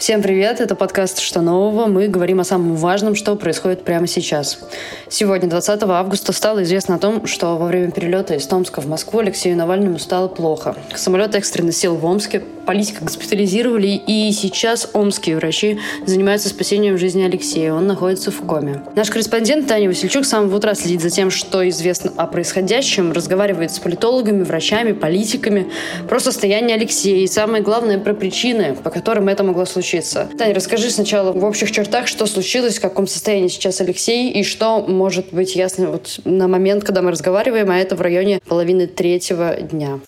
Всем привет, это подкаст «Что нового?». Мы говорим о самом важном, что происходит прямо сейчас. Сегодня, 20 августа, стало известно о том, что во время перелета из Томска в Москву Алексею Навальному стало плохо. Самолет экстренно сел в Омске, политика госпитализировали, и сейчас омские врачи занимаются спасением жизни Алексея. Он находится в коме. Наш корреспондент Таня Васильчук с самого утра следит за тем, что известно о происходящем, разговаривает с политологами, врачами, политиками про состояние Алексея и, самое главное, про причины, по которым это могло случиться. Таня, расскажи сначала в общих чертах, что случилось, в каком состоянии сейчас Алексей и что может быть ясно вот на момент, когда мы разговариваем, а это в районе половины третьего дня.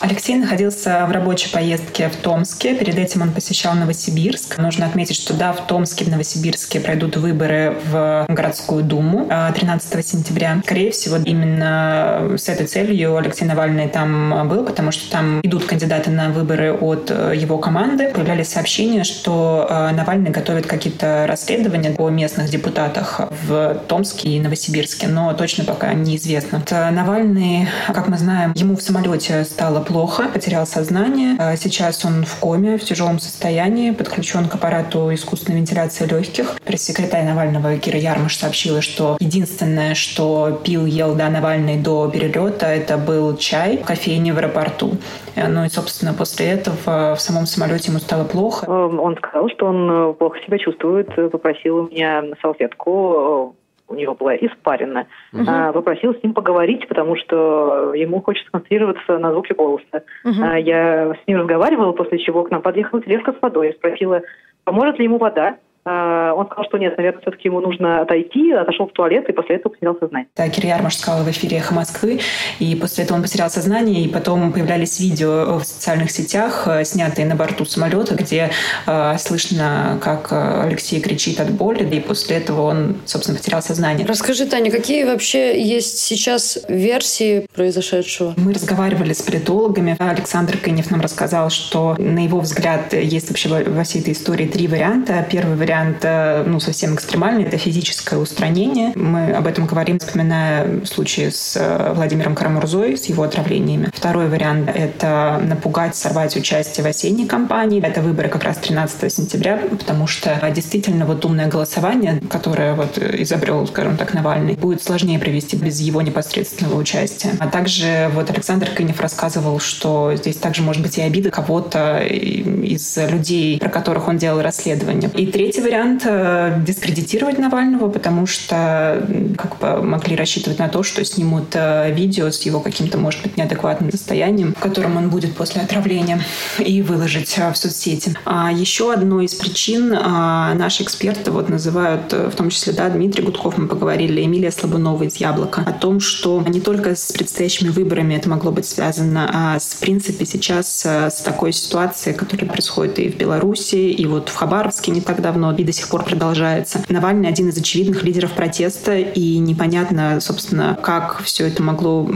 Алексей находился в рабочей поездке в Томске. Перед этим он посещал Новосибирск. Нужно отметить, что да, в Томске, в Новосибирске пройдут выборы в городскую думу 13 а, сентября. Скорее всего, именно с этой целью Алексей Навальный там был, потому что там идут кандидаты на выборы от э, его команды. Появлялись сообщения, что э, Навальный готовит какие-то расследования о местных депутатах в Томске и Новосибирске, но точно пока неизвестно. Навальный, как мы знаем, ему в самолете стало плохо, потерял сознание. А сейчас он в коме, в тяжелом состоянии, подключен к аппарату искусственной вентиляции легких. Пресс-секретарь Навального Кира Ярмаш сообщила, что единственное, что пил, ел да, Навальный до перелета, это был чай в кофейне в аэропорту. Э, ну и, собственно, после этого в самом самолете ему стало плохо. Эм, он сказал, что он э, плохо себя чувствует, попросил у меня салфетку у него была испарена, угу. а, попросил с ним поговорить, потому что ему хочется концентрироваться на звуке голоса. Угу. А, я с ним разговаривала, после чего к нам подъехала тележка с водой. Я спросила, поможет ли ему вода. А, он сказал, что нет, наверное, все-таки ему нужно отойти, отошел в туалет и после этого потерял сознание. Да, Кир Ярмаш сказал в эфире «Эхо Москвы», и после этого он потерял сознание, и потом появлялись видео в социальных сетях, э, снятые на борту самолета, где э, слышно, как э, Алексей кричит от боли, и после этого он, собственно, потерял сознание. Расскажи, Таня, какие вообще есть сейчас версии произошедшего? Мы разговаривали с политологами. Александр Кынев нам рассказал, что, на его взгляд, есть вообще во всей этой истории три варианта. Первый вариант вариант, э, ну, совсем экстремальный, это физическое устранение. Мы об этом говорим, вспоминая случаи с э, Владимиром Карамурзой, с его отравлениями. Второй вариант — это напугать, сорвать участие в осенней кампании. Это выборы как раз 13 сентября, потому что действительно вот умное голосование, которое вот изобрел, скажем так, Навальный, будет сложнее провести без его непосредственного участия. А также вот Александр Кынев рассказывал, что здесь также может быть и обида кого-то из людей, про которых он делал расследование. И третий Третий вариант э, — дискредитировать Навального, потому что как бы могли рассчитывать на то, что снимут э, видео с его каким-то, может быть, неадекватным состоянием, в котором он будет после отравления, и выложить э, в соцсети. А еще одной из причин наши эксперты вот называют, в том числе, да, Дмитрий Гудков, мы поговорили, Эмилия Слабунова из «Яблока», о том, что не только с предстоящими выборами это могло быть связано, а с, в принципе, сейчас с такой ситуацией, которая происходит и в Беларуси, и вот в Хабаровске не так давно, и до сих пор продолжается. Навальный один из очевидных лидеров протеста, и непонятно, собственно, как все это могло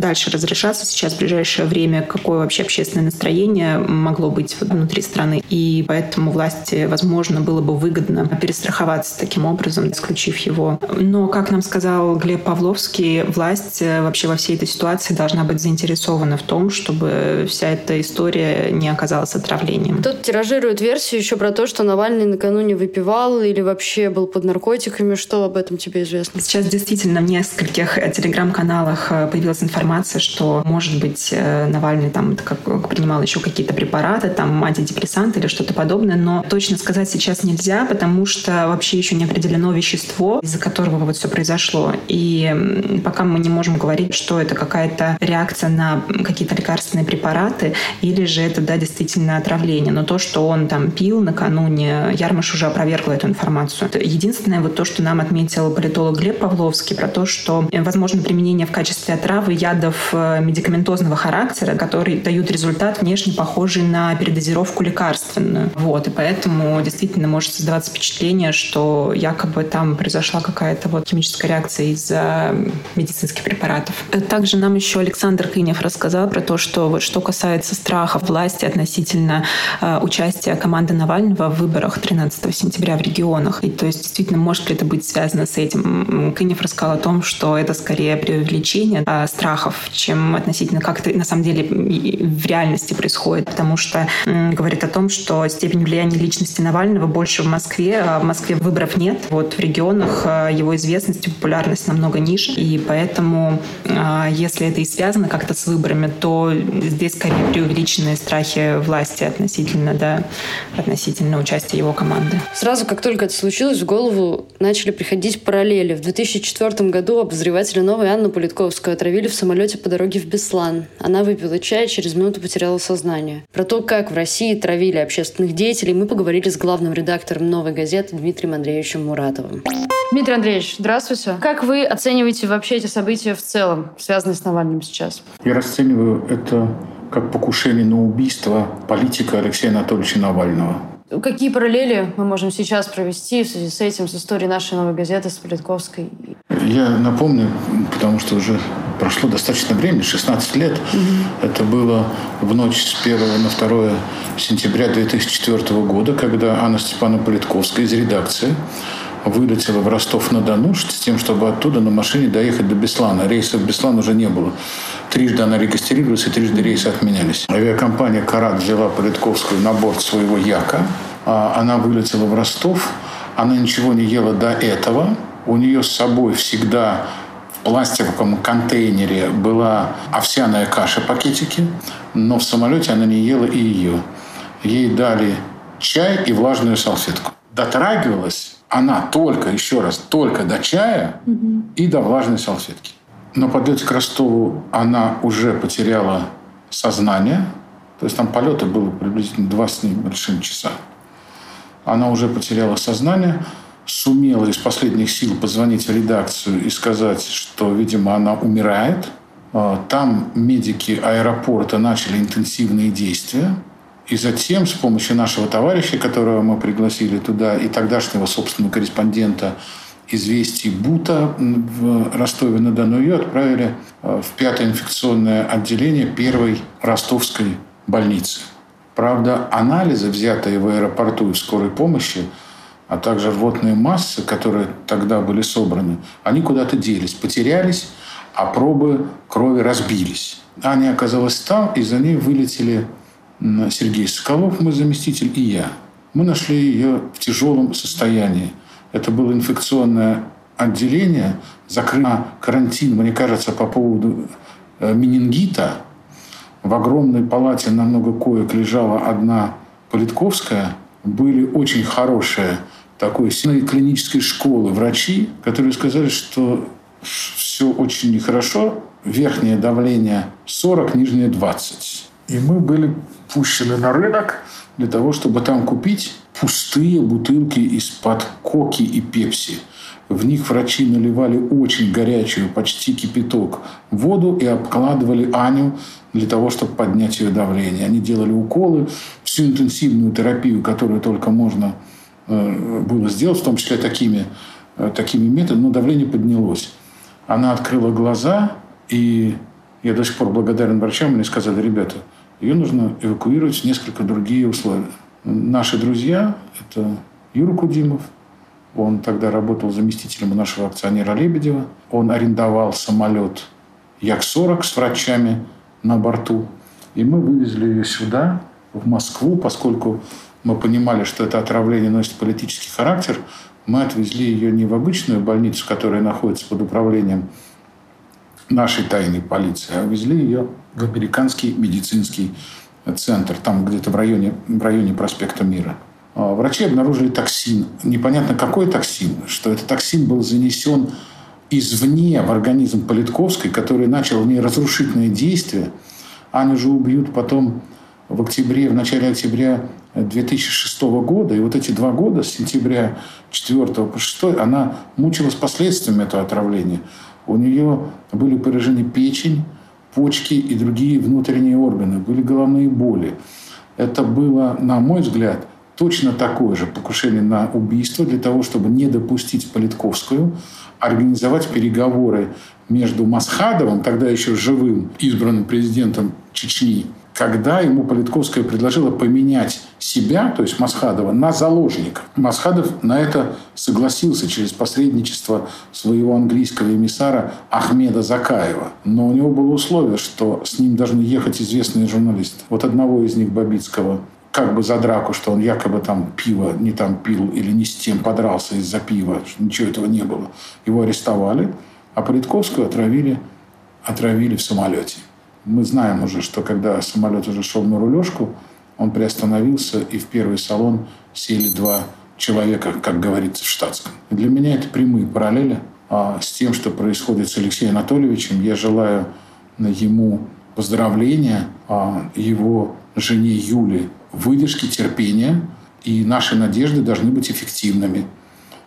дальше разрешаться сейчас в ближайшее время, какое вообще общественное настроение могло быть внутри страны. И поэтому власти, возможно, было бы выгодно перестраховаться таким образом, исключив его. Но, как нам сказал Глеб Павловский, власть э, вообще во всей этой ситуации должна быть заинтересована в том, чтобы вся эта история не оказалась отравлением. Тут тиражируют версию еще про то, что Навальный накануне выпивал или вообще был под наркотиками. Что об этом тебе известно? Сейчас действительно в нескольких телеграм-каналах э, появилась информация информация, что, может быть, э, Навальный там как, принимал еще какие-то препараты, там антидепрессанты или что-то подобное, но точно сказать сейчас нельзя, потому что вообще еще не определено вещество, из-за которого вот все произошло. И пока мы не можем говорить, что это какая-то реакция на какие-то лекарственные препараты или же это, да, действительно отравление. Но то, что он там пил накануне, Ярмаш уже опровергла эту информацию. Единственное, вот то, что нам отметил политолог Глеб Павловский про то, что э, возможно применение в качестве отравы яда ядов э, медикаментозного характера, которые дают результат внешне похожий на передозировку лекарственную. Вот, и поэтому действительно может создаваться впечатление, что якобы там произошла какая-то вот химическая реакция из-за медицинских препаратов. Также нам еще Александр Кынев рассказал про то, что вот что касается страха власти относительно э, участия команды Навального в выборах 13 сентября в регионах. И то есть действительно может ли это быть связано с этим? Кынев рассказал о том, что это скорее преувеличение а страха страхов, чем относительно как это на самом деле в реальности происходит, потому что говорит о том, что степень влияния личности Навального больше в Москве, а в Москве выборов нет. Вот в регионах а, его известность и популярность намного ниже, и поэтому а, если это и связано как-то с выборами, то здесь скорее преувеличенные страхи власти относительно, да, относительно участия его команды. Сразу, как только это случилось, в голову начали приходить параллели. В 2004 году обозревателя «Новой» Анну Политковскую отравили в самолете по дороге в Беслан. Она выпила чай, через минуту потеряла сознание. Про то, как в России травили общественных деятелей, мы поговорили с главным редактором «Новой газеты» Дмитрием Андреевичем Муратовым. Дмитрий Андреевич, здравствуйте. Как вы оцениваете вообще эти события в целом, связанные с Навальным сейчас? Я расцениваю это как покушение на убийство политика Алексея Анатольевича Навального. Какие параллели мы можем сейчас провести в связи с этим, с историей нашей новой газеты, с Политковской? Я напомню, потому что уже прошло достаточно времени, 16 лет. Угу. Это было в ночь с 1 на 2 сентября 2004 года, когда Анна Степановна Политковская из редакции вылетела в Ростов-на-Дону с тем, чтобы оттуда на машине доехать до Беслана. Рейсов в Беслан уже не было. Трижды она регистрировалась, и трижды рейсы отменялись. Авиакомпания «Карат» взяла Политковскую на борт своего Яка. А она вылетела в Ростов. Она ничего не ела до этого. У нее с собой всегда пластиковом контейнере была овсяная каша пакетики, но в самолете она не ела и ее. Ей дали чай и влажную салфетку. Дотрагивалась она только, еще раз, только до чая угу. и до влажной салфетки. Но подлете к Ростову она уже потеряла сознание. То есть там полета было приблизительно два с небольшим часа. Она уже потеряла сознание, сумела из последних сил позвонить в редакцию и сказать, что, видимо, она умирает. А, там медики аэропорта начали интенсивные действия. И затем с помощью нашего товарища, которого мы пригласили туда, и тогдашнего собственного корреспондента известий Бута в Ростове-на-Дону, ее отправили э, в пятое инфекционное отделение первой ростовской больницы. Правда, анализы, взятые в аэропорту и в скорой помощи, а также рвотные массы, которые тогда были собраны, они куда-то делись, потерялись, а пробы крови разбились. Аня оказалась там, и за ней вылетели Сергей Соколов, мой заместитель, и я. Мы нашли ее в тяжелом состоянии. Это было инфекционное отделение, закрыто карантин, мне кажется, по поводу э, менингита. В огромной палате на много коек лежала одна Политковская. Были очень хорошие такой сильной клинической школы врачи, которые сказали, что все очень нехорошо. Верхнее давление 40, нижнее 20. И мы были пущены на рынок для того, чтобы там купить пустые бутылки из-под коки и пепси. В них врачи наливали очень горячую, почти кипяток, воду и обкладывали Аню для того, чтобы поднять ее давление. Они делали уколы, всю интенсивную терапию, которую только можно было сделать, в том числе такими, э, такими методами, но давление поднялось. Она открыла глаза, и я до сих пор благодарен врачам, мне сказали, ребята, ее нужно эвакуировать в несколько другие условия. Наши друзья – это Юра Кудимов, он тогда работал заместителем нашего акционера Лебедева. Он арендовал самолет Як-40 с врачами на борту. И мы вывезли ее сюда, в Москву, поскольку мы понимали, что это отравление носит политический характер. Мы отвезли ее не в обычную больницу, которая находится под управлением нашей тайной полиции, а увезли ее в американский медицинский центр, там где-то в районе, в районе проспекта Мира. А врачи обнаружили токсин. Непонятно, какой токсин, что этот токсин был занесен извне в организм Политковской, который начал в ней разрушительные действия. Аню же убьют потом в октябре, в начале октября 2006 года. И вот эти два года, с сентября 4 по 6, она мучилась последствиями этого отравления. У нее были поражены печень, почки и другие внутренние органы, были головные боли. Это было, на мой взгляд, точно такое же покушение на убийство для того, чтобы не допустить Политковскую, организовать переговоры между Масхадовым, тогда еще живым избранным президентом Чечни, когда ему Политковская предложила поменять себя, то есть Масхадова, на заложника. Масхадов на это согласился через посредничество своего английского эмиссара Ахмеда Закаева. Но у него было условие, что с ним должны ехать известные журналисты. Вот одного из них, Бабицкого, как бы за драку, что он якобы там пиво не там пил или не с тем подрался из-за пива, что ничего этого не было. Его арестовали, а Политковского отравили, отравили в самолете. Мы знаем уже, что когда самолет уже шел на рулежку, он приостановился, и в первый салон сели два человека, как говорится в штатском. Для меня это прямые параллели а, с тем, что происходит с Алексеем Анатольевичем. Я желаю ему поздравления, а, его жене Юле выдержки, терпения, и наши надежды должны быть эффективными.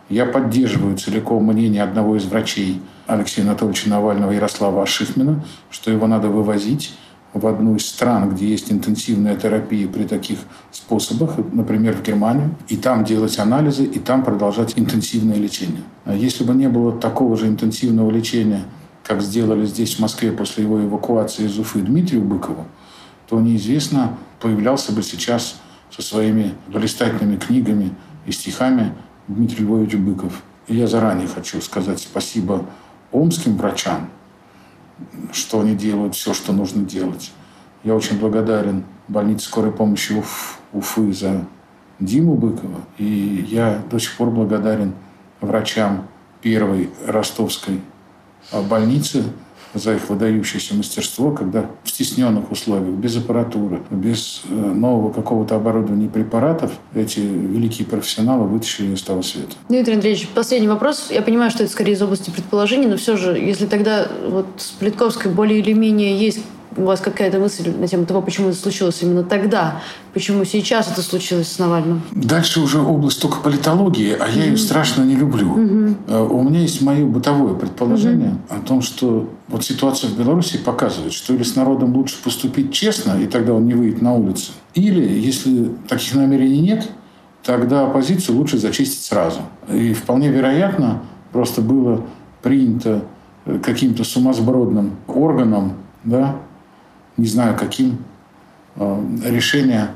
Я поддерживаю целиком мнение одного из врачей Алексея Анатольевича Навального Ярослава Ашихмина, что его надо вывозить в одну из стран, где есть интенсивная терапия при таких способах, например, в Германию, и там делать анализы, и там продолжать интенсивное лечение. А если бы не было такого же интенсивного лечения, как сделали здесь, в Москве, после его эвакуации из Уфы Дмитрию Быкову, то неизвестно, появлялся бы сейчас со своими блистательными книгами и стихами Дмитрий Львович Быков. И я заранее хочу сказать спасибо омским врачам, что они делают все, что нужно делать. Я очень благодарен больнице скорой помощи Уф, Уфы за Диму Быкова. И я до сих пор благодарен врачам первой ростовской больницы за их выдающееся мастерство, когда в стесненных условиях, без аппаратуры, без э, нового какого-то оборудования и препаратов эти великие профессионалы вытащили из того света. Дмитрий Андреевич, последний вопрос. Я понимаю, что это скорее из области предположений, но все же, если тогда вот с Плитковской более или менее есть у вас какая-то мысль на тему того, почему это случилось именно тогда, почему сейчас это случилось с Навальным? Дальше уже область только политологии, а я ее страшно не люблю. Mm-hmm. У меня есть мое бытовое предположение mm-hmm. о том, что вот ситуация в Беларуси показывает, что или с народом лучше поступить честно, и тогда он не выйдет на улицу, или, если таких намерений нет, тогда оппозицию лучше зачистить сразу. И вполне вероятно, просто было принято каким-то сумасбродным органом да, не знаю каким, э, решение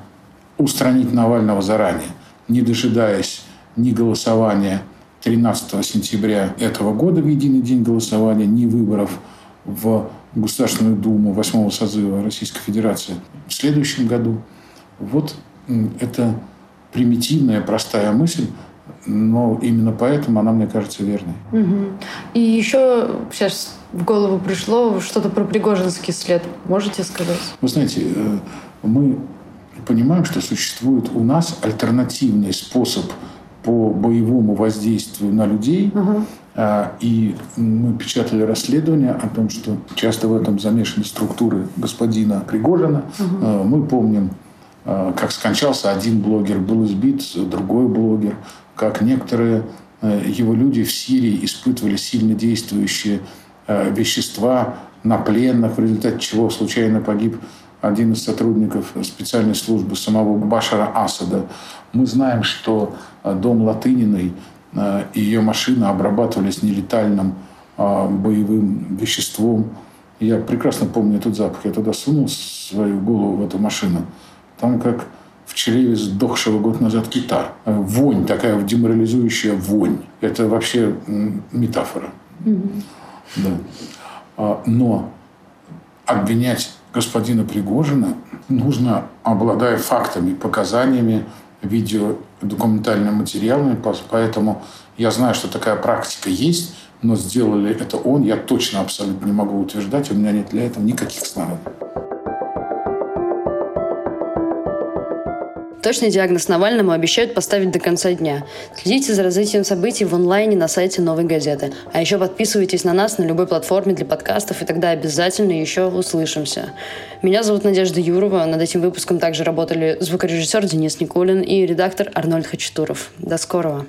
устранить Навального заранее, не дожидаясь ни голосования 13 сентября этого года в единый день голосования, ни выборов в Государственную Думу 8 созыва Российской Федерации в следующем году. Вот это примитивная, простая мысль, но именно поэтому она мне кажется верной. Угу. И еще сейчас в голову пришло что-то про Пригожинский след. Можете сказать? Вы знаете, э, мы понимаем, что существует у нас альтернативный способ по боевому воздействию на людей. Угу. И мы печатали расследование о том, что часто в этом замешаны структуры господина Пригожина. Угу. Мы помним, э, как скончался один блогер, был избит другой блогер, как некоторые его люди в Сирии испытывали сильно действующие вещества на пленных, в результате чего случайно погиб один из сотрудников специальной службы самого Башара Асада. Мы знаем, что э, дом Латыниной э, и ее машина обрабатывались нелетальным боевым веществом. Я прекрасно помню этот запах. Я туда сунул свою голову в эту машину. Там как в чреве сдохшего год назад кита. Вонь, такая деморализующая вонь. Это вообще метафора. Mm-hmm. Да. А, но обвинять господина Пригожина нужно, обладая фактами, показаниями, видео, документальными материалами. Поэтому я знаю, что такая практика есть, но сделали это он, я точно абсолютно не могу утверждать, у меня нет для этого никаких оснований. Точный диагноз Навальному обещают поставить до конца дня. Следите за развитием событий в онлайне на сайте Новой газеты. А еще подписывайтесь на нас на любой платформе для подкастов, и тогда обязательно еще услышимся. Меня зовут Надежда Юрова. Над этим выпуском также работали звукорежиссер Денис Никулин и редактор Арнольд Хачатуров. До скорого.